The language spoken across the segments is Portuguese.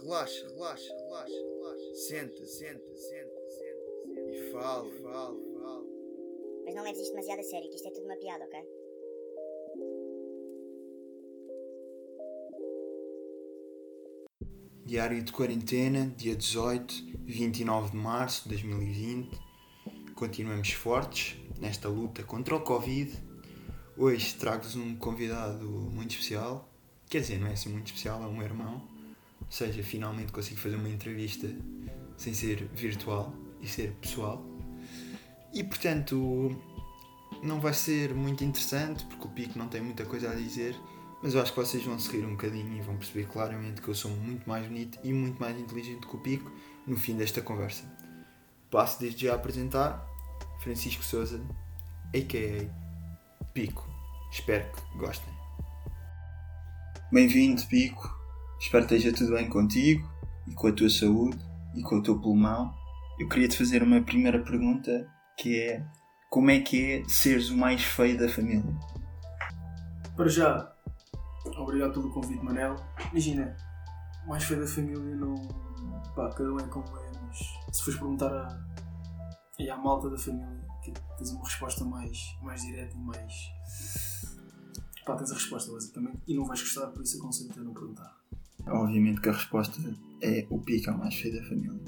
relaxa, relaxa, relaxa, relaxa. Senta, senta, senta, senta. E fala, fala, fala. Mas não leves isto demasiado a sério, que isto é tudo uma piada, ok? Diário de quarentena, dia 18, 29 de março de 2020. Continuamos fortes nesta luta contra o Covid. Hoje trago-vos um convidado muito especial. Quer dizer, não é assim muito especial, é um irmão. Ou seja, finalmente consigo fazer uma entrevista sem ser virtual e ser pessoal. E portanto, não vai ser muito interessante porque o Pico não tem muita coisa a dizer. Mas eu acho que vocês vão se rir um bocadinho e vão perceber claramente que eu sou muito mais bonito e muito mais inteligente que o Pico no fim desta conversa. Passo desde já a apresentar Francisco Souza, a.k.a. Pico. Espero que gostem. Bem-vindo, Pico. Espero que esteja tudo bem contigo e com a tua saúde e com o teu pulmão. Eu queria te fazer uma primeira pergunta que é como é que é seres o mais feio da família? Para já, obrigado pelo convite, Manel. Imagina, o mais feio da família não. pá, cada um é como é, mas se fores perguntar à, à malta da família, que tens uma resposta mais, mais direta e mais. pá, tens a resposta basicamente e não vais gostar, por isso aconselho-te a não perguntar. Obviamente que a resposta é o pico o mais feio da família.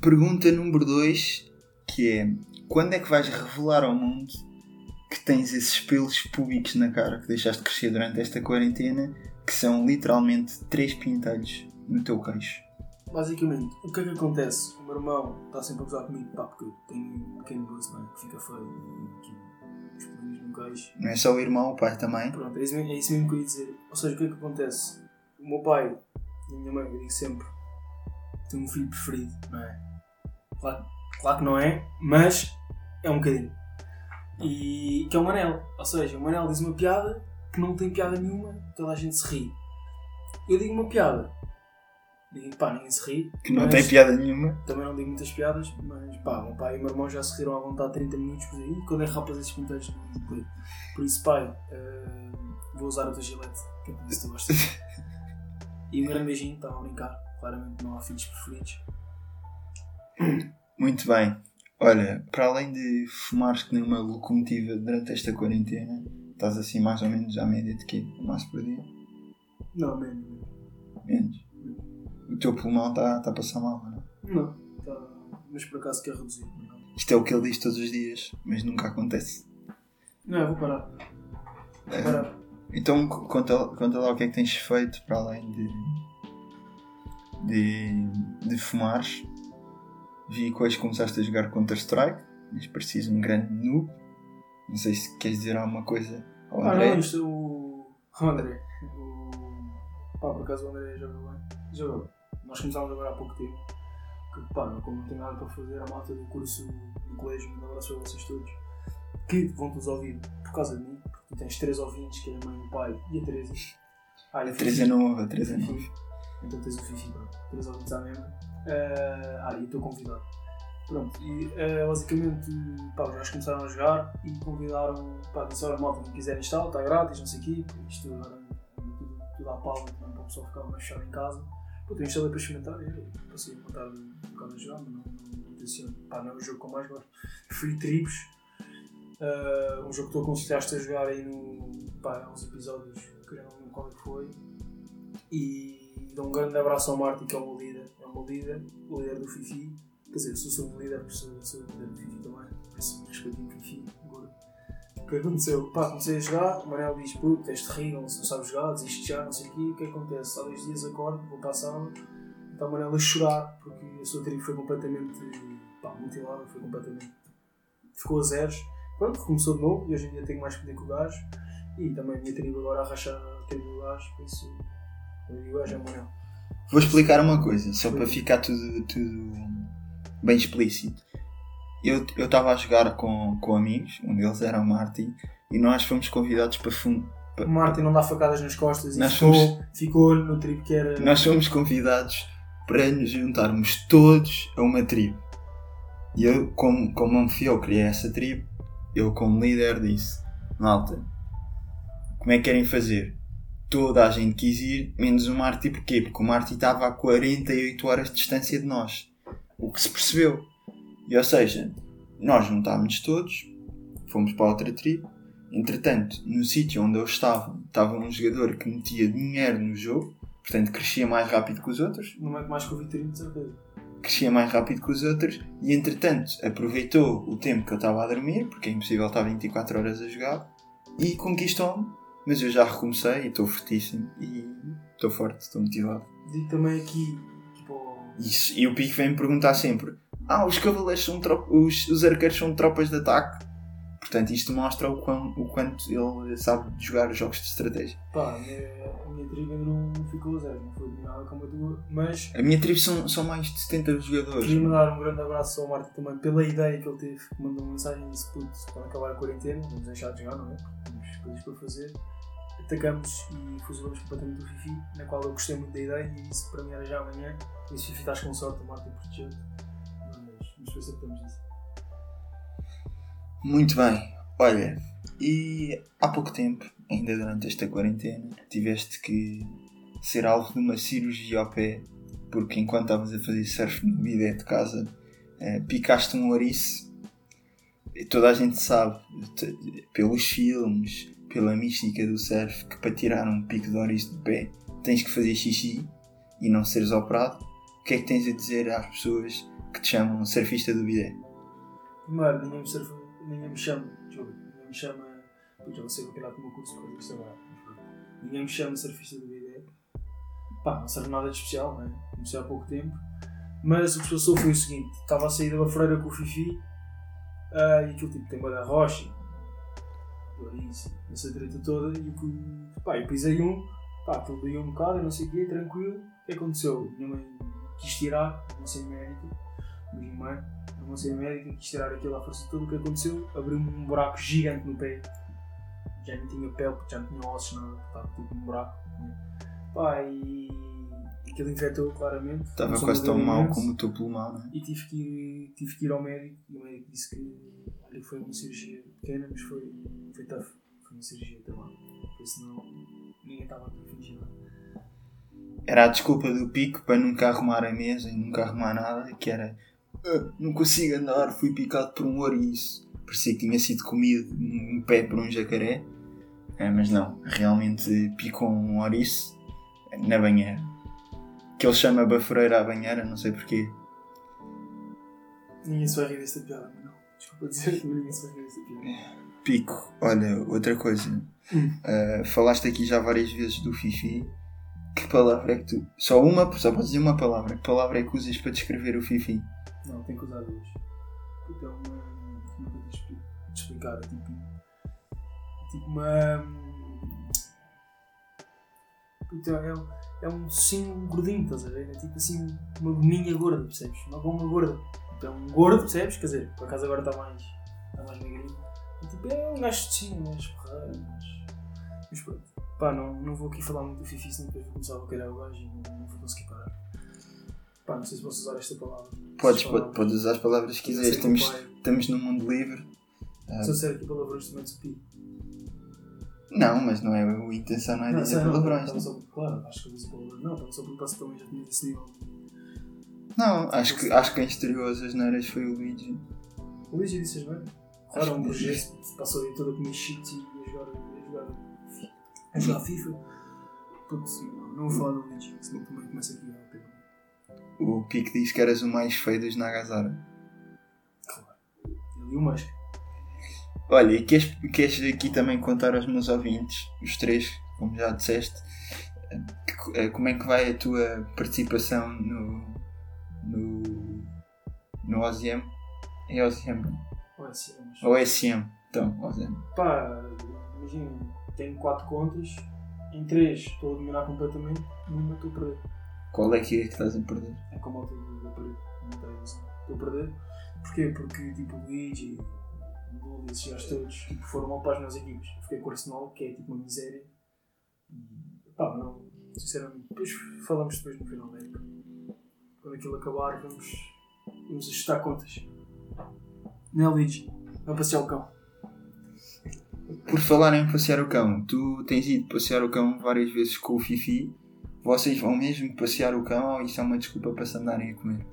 Pergunta número 2, que é quando é que vais revelar ao mundo que tens esses pelos públicos na cara que deixaste crescer durante esta quarentena, que são literalmente três pintelhos no teu queixo? Basicamente, o que é que acontece? O meu irmão está sempre a gozar comigo, pá, porque eu tenho um pequeno não é? Que fica feio e aqui os pelinhos no queixo. Não é só o irmão, o pai também. Pronto, é isso, mesmo, é isso mesmo que eu ia dizer. Ou seja, o que é que acontece? O meu pai e a minha mãe, eu digo sempre, tem um filho preferido, não é? Claro, claro que não é, mas é um bocadinho. E que é o Manel. Ou seja, o Manel diz uma piada que não tem piada nenhuma, toda a gente se ri. Eu digo uma piada, digo, pá, ninguém se ri. Que não tem piada nenhuma. Também não digo muitas piadas, mas pá, o meu pai e o meu irmão já se riram à vontade 30 minutos por aí, quando é rapas esses coelho. Por isso, pai, eh, vou usar o teu gilete, que é por isso que tu gostas. E um grande beijinho, estava a brincar. Claramente não há filhos preferidos. Muito bem. Olha, para além de fumares que nem uma locomotiva durante esta quarentena, estás assim mais ou menos à média de quê? Mais por dia? Não, mesmo. Menos. O teu pulmão está tá a passar mal, não é? Não, tá, mas por acaso quer reduzir. Não, Isto é o que ele diz todos os dias, mas nunca acontece. não eu vou parar. Vou É. parar. Então conta, conta lá o que é que tens feito para além de. de. de fumares. Vi que hoje começaste a jogar Counter-Strike, mas preciso um grande noob. Não sei se queres dizer alguma coisa ao Ah, André. não, isto é o. O André. O... Pá, por acaso o André joga bem. Joga. Nós começámos agora há pouco tempo. Que, pá, não- como não tenho nada para fazer, a malta do curso do colégio, um abraço para vocês todos. Que vão todos ouvir por causa de mim. Tu tens três ouvintes, que é a mãe, o pai e a Teresa. Ah, e A Teresa Fifi. Nova, a Teresa Fifi. Nova. Então tens o Fifi, pronto. Três ouvintes à mesma. Ah, ah, e estou convidado. Pronto, e ah, basicamente pá, os gajos começaram a jogar e convidaram, pá, disseram olha malta, quem quiser instalar, está grátis, não sei o quê, isto agora é tudo, tudo à palma, não para o pessoal ficar mais fechado em casa. Pô, eu instalei para experimentar e eu passei a contar um bocado a jogar, mas não, não, não. Pá, não é o jogo que eu mais gosto. Free Tribes, ah, um jogo que tu aconselhaste a jogar aí no, pá, há uns episódios, que eu não lembro qual é que foi. E dou um grande abraço ao Marty, que é o meu líder, é o meu líder, o líder do Fifi. Quer dizer, eu sou, o líder, sou, sou o líder do Fifi também, por isso Fifi, gordo. O que aconteceu? Pá, comecei a jogar, o Manel diz, puto, és terrível, não sabes jogar, desiste já, não sei o quê, o que acontece? Há dois dias acordo, vou para a está o Manel a chorar, porque a sua tribo foi completamente, pá, mutilada, foi completamente, ficou a zeros. Pronto, começou de novo, e hoje em dia tenho mais poder que o gajo, e também a minha tribo agora a rachar a tribo do gajo, por isso, eu digo, gajo é o Manel. Vou explicar uma coisa, só para ficar tudo, tudo bem explícito. Eu eu estava a jogar com, com amigos, um deles era o Martin, e nós fomos convidados para fum, O Martin não dá facadas nas costas e Nós ficou, fomos- ficou no tribo que era. nós fomos convidados para nos juntarmos todos a uma tribo. E eu, como, como fiel criei essa tribo, eu como líder disse, malta, como é que querem fazer? toda a gente quis ir, menos o Marty. Porquê? Porque o Marty estava a 48 horas de distância de nós. O que se percebeu. E ou seja, nós juntámos todos, fomos para outra tribo. Entretanto, no sítio onde eu estava, estava um jogador que metia dinheiro no jogo, portanto crescia mais rápido que os outros. Não é mais que o Vitorino, de certeza. Crescia mais rápido que os outros e entretanto aproveitou o tempo que eu estava a dormir, porque é impossível estar 24 horas a jogar, e conquistou-me. Mas eu já recomecei e estou fortíssimo e estou forte, estou motivado. Digo também aqui, tipo, Isso. E o Pico vem me perguntar sempre: Ah, os cavaleiros são tropas, os, os arqueiros são tropas de ataque. Portanto, isto mostra o, quão, o quanto ele sabe jogar jogos de estratégia. pá, a minha, a minha tribo ainda não ficou a zero, não foi eliminada como a tua, mas A minha tribo são, são mais de 70 jogadores. queria mandar um grande abraço ao Martin também pela ideia que ele teve, que mandou uma mensagem e disse, putz, quando acabar a quarentena, vamos deixar de jogar, não é? Temos coisas para fazer. Atacamos e fuzilamos completamente o Fifi, na qual eu gostei muito da ideia e disse para mim era já amanhã. E se Fifi estás com sorte, o Martin protegeu-te. Mas, mas depois acertamos isso. Muito bem. Olha, e há pouco tempo, ainda durante esta quarentena, tiveste que ser alvo de uma cirurgia ao pé, porque enquanto estavas a fazer surf no bidé de casa, eh, picaste um ouriço. Toda a gente sabe, pelos filmes, pela mística do surf, que para tirar um pico de ouriço de pé tens que fazer xixi e não seres operado. O que é que tens a dizer às pessoas que te chamam surfista do bidé? Primeiro, ninguém me, ninguém me chama, desculpa, ninguém me chama, putz, já sei o que é lá com o meu curso isso agora, mas pronto. ninguém me chama surfista do BD. Pá, não serve nada de especial, né? Comecei há pouco tempo. Mas o que passou foi o seguinte: estava a sair da bafreira com o Fifi ah, e aquilo tipo tem da rocha, isso, essa treta toda. E o que, pá, eu pisei um, pá, aquilo doía um bocado, eu não sei o quê, tranquilo. O que aconteceu? Minha mãe quis tirar, não sei médico, minha mãe não sei médica, quis tirar aquilo à força toda. O que aconteceu? Abriu-me um buraco gigante no pé. Já não tinha pele, já não tinha ossos, nada. Estava tipo um buraco. Né? Pá, e aquilo infectou claramente. Estava quase tão mal como o teu pulmão, não é? E tive que, ir, tive que ir ao médico e o médico disse que olha, foi uma cirurgia pequena, mas foi, foi tough. Foi uma cirurgia também. Porque senão ninguém estava aqui a fingir nada. Era a desculpa do pico para nunca arrumar a mesa e nunca arrumar nada, que era "Ah, não consigo andar, fui picado por um ouriço. Parecia que tinha sido comido um pé por um jacaré. É, mas não, realmente picou um ouriço na banheira. Que ele chama baforeira à banheira, não sei porquê. Ninguém se vai rir desta piada, não. Desculpa dizer, mas ninguém se vai rir desta piada. Pico, olha, outra coisa. Hum. Ah, falaste aqui já várias vezes do Fifi. Que palavra é que tu. Só uma, só podes dizer uma palavra. Que palavra é que usas para descrever o Fifi? Não, tenho que usar duas. Puta, é uma. Como é que eu te expli- te explicar? É tipo. é tipo uma. Puta, é, um- é um sim gordinho, estás a ver? É tipo assim, uma gominha gorda, percebes? Uma goma gorda. Então, um gordo, percebes? Quer dizer, por acaso agora está mais. está mais magrinho. É tipo, é um gajo de sim, mais porrado, mas. Mas pronto. Pá, não, não vou aqui falar muito do Fifi, senão depois vou começar a calhar o gajo e não, não vou conseguir. Pá, não sei se posso usar esta palavra. Podes, pode- podes usar as palavras que quiseres. que Estamos, estamos num mundo livre. Ah, Se eu disser aqui palavrões também supi. não, mas não é, a intenção não é dizer palavrões. Não, só, claro, acho que eu disse palavrões. Não, estava só a perguntar se também já tinha esse nível. não acho, que, acho que quem estreou as asneiras foi o Luigi. O Luigi disse não é? Claro, é um projeto que passou a vida toda a comer cheats e a jogar, a jogar, a jogar FIFA. Putz, não, não vou falar do Luigi, senão também começa aqui a. O Pico diz que eras o mais feio dos Nagazara. Ele e o Masca. Olha, e queres, queres aqui também contar aos meus ouvintes, os três, como já disseste, que- eh, como é que vai a tua participação no. no. no OSM? É OSM? Olha, sim, mas. Ou SM? Então, OSM. Pá, imagina, tenho 4 contas, em 3 estou a dominar completamente, numa estou a perder. Qual é que é que estás a perder? É como a da parede, não tem razão. Estou a perder. Porquê? Porque tipo o Luigi, o Lula e esses gajos todos tipo, foram mal para as minhas equipes. Eu Fiquei com o Arsenal, que é tipo uma miséria. Pá, não, sinceramente. Depois falamos depois no final da época. Quando aquilo acabar, vamos, vamos ajustar contas. Não é Luigi? Vai passear o cão. Por falar em passear o cão, tu tens ido passear o cão várias vezes com o Fifi. Vocês vão mesmo passear o cão ou isso é uma desculpa para se andarem a comer?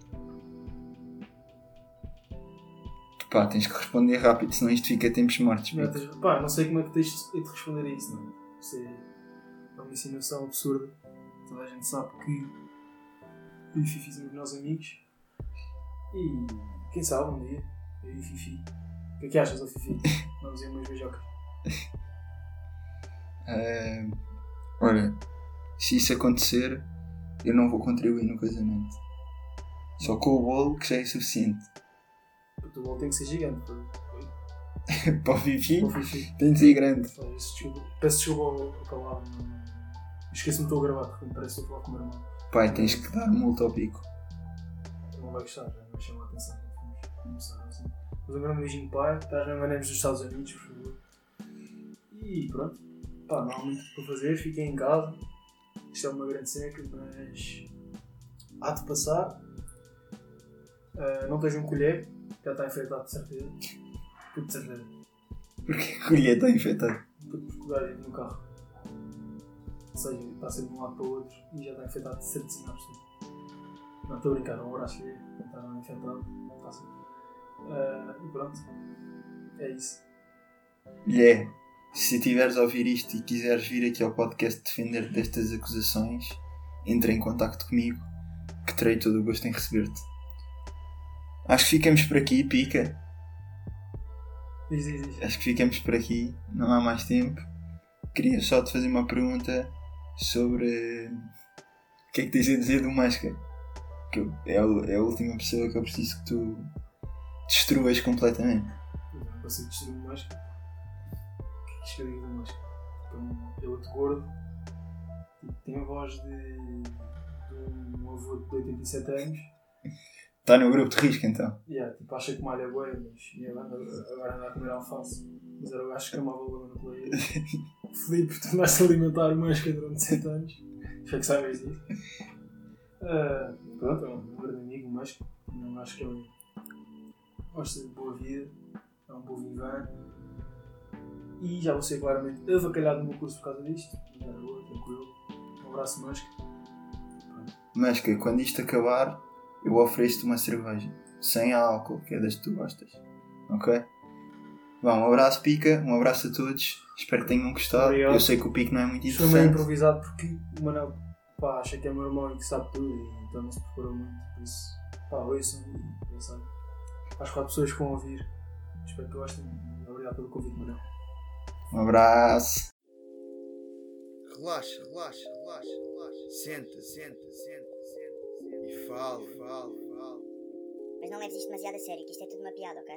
Pá, tens que responder rápido, senão isto fica tempos mortos. Não, tens- pá, não sei como é que tens de te responder a isso, não é? Isso é uma insinuação absurda. Toda a gente sabe que eu e o Fifi somos meus amigos. E quem sabe um dia, eu e Fifi. O que é que achas, ó Fifi? Vamos ir umas beijocas. Ah, olha, se isso acontecer, eu não vou contribuir no casamento. Só com o bolo que já é suficiente. O teu bolo tem que ser gigante. pá. para o Fifi, tem de ser grande. Peço desculpa a palavra. Esqueço-me estou a gravar, porque me parece que estou a falar com o meu irmão. Pai, tens que dar multa ao pico. Ele não vai gostar, já vai chamar a atenção fomos começar assim. Mas um grande beijinho, pai. Estás bem maneiros dos Estados Unidos, por favor. E pronto. Pá, não há muito para fazer, fiquem em casa. Isto é uma grande seca, mas há de passar. Ah, não tens um colher, já está enfeitado de certeza. Tudo de certeza. Porque a colher está infectada. Tudo porque o gajo no carro. Ou seja, está sempre de um lado para o outro e já está infectado de certeza absoluta. Não estou a brincar, não abraço lhe está nada infectado. Está sempre. Ah, e pronto. É isso. Lhe, se tiveres a ouvir isto e quiseres vir aqui ao podcast defender destas acusações, entre em contacto comigo, que terei todo o gosto em receber-te. Acho que ficamos por aqui, pica. Diz, diz, diz. Acho que ficamos por aqui, não há mais tempo. Queria só te fazer uma pergunta sobre o que é que tens a dizer do Masca. Que eu- é, a, é a última pessoa que eu preciso que tu destruas completamente. Eu não consigo destruir o máscara. O que é que isto que eu digo do máscara? Então, é outro gordo. Tipo, tem a voz de, de um avô de 87 anos. Está no grupo de risco então. Yeah, tipo, acha que malha é bué, mas yeah, agora anda a comer alface. Mas era o gajo que amava o lama no colega. Filipe, tu andaste a alimentar o máscara durante 7 anos. Já que sabes disso. Ah, pronto, é um grande amigo, máscara. Não acho que ele gosta de boa vida. É um bom vivan. E já vou ser claramente avacalhado no meu curso por causa disto. Boa, tranquilo. Um abraço, máscara. Masca, quando isto acabar, eu ofereço-te uma cerveja. Sem álcool, que é das que tu gostas. Ok? Bom, um abraço, Pica. Um abraço a todos. Espero que tenham gostado. Obrigado. Eu sei que o Pico não é muito Isto foi meio interessante. improvisado porque o Manel pá, acha que é meu irmão e que sabe tudo e então não se preparou muito. Por isso, pá, ouçam e sabe. Às quatro pessoas que vão ouvir. Espero que gostem. Obrigado pelo convite, Manel. Um abraço. Relaxa, relaxa, relaxa, relaxa. Senta, senta, senta, senta. E fala, fala, fala. Mas não leves isto demasiado a sério, que isto é tudo uma piada, ok?